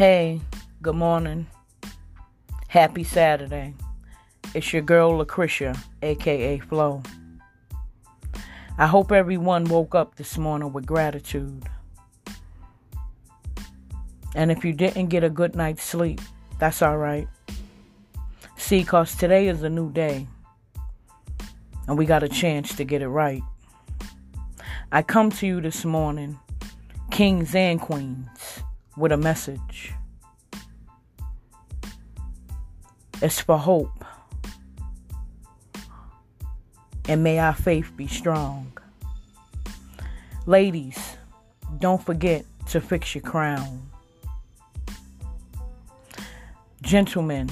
Hey, good morning. Happy Saturday. It's your girl Lucretia, aka Flo. I hope everyone woke up this morning with gratitude. And if you didn't get a good night's sleep, that's alright. See, cause today is a new day. And we got a chance to get it right. I come to you this morning, kings and queens with a message. It's for hope. And may our faith be strong. Ladies, don't forget to fix your crown. Gentlemen,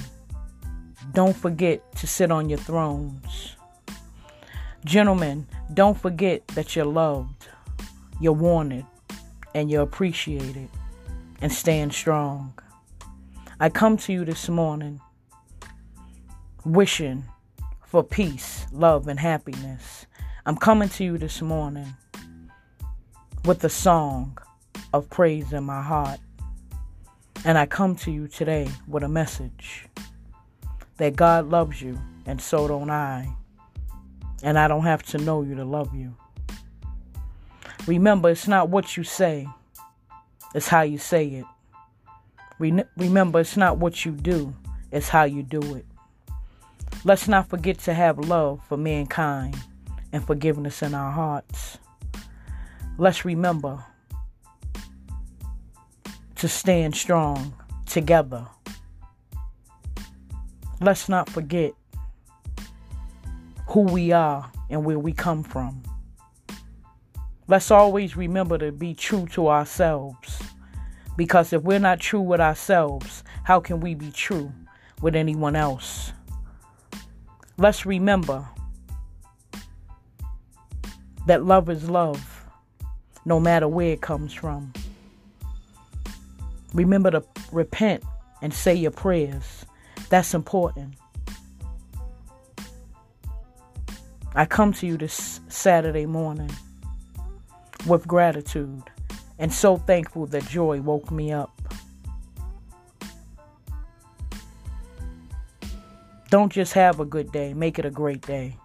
don't forget to sit on your thrones. Gentlemen, don't forget that you're loved, you're wanted, and you're appreciated and stand strong. I come to you this morning wishing for peace, love, and happiness. I'm coming to you this morning with a song of praise in my heart. And I come to you today with a message that God loves you, and so don't I. And I don't have to know you to love you. Remember, it's not what you say, it's how you say it. Re- remember, it's not what you do, it's how you do it. Let's not forget to have love for mankind and forgiveness in our hearts. Let's remember to stand strong together. Let's not forget who we are and where we come from. Let's always remember to be true to ourselves. Because if we're not true with ourselves, how can we be true with anyone else? Let's remember that love is love, no matter where it comes from. Remember to repent and say your prayers. That's important. I come to you this Saturday morning with gratitude and so thankful that joy woke me up. Don't just have a good day, make it a great day.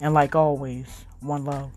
And like always, one love.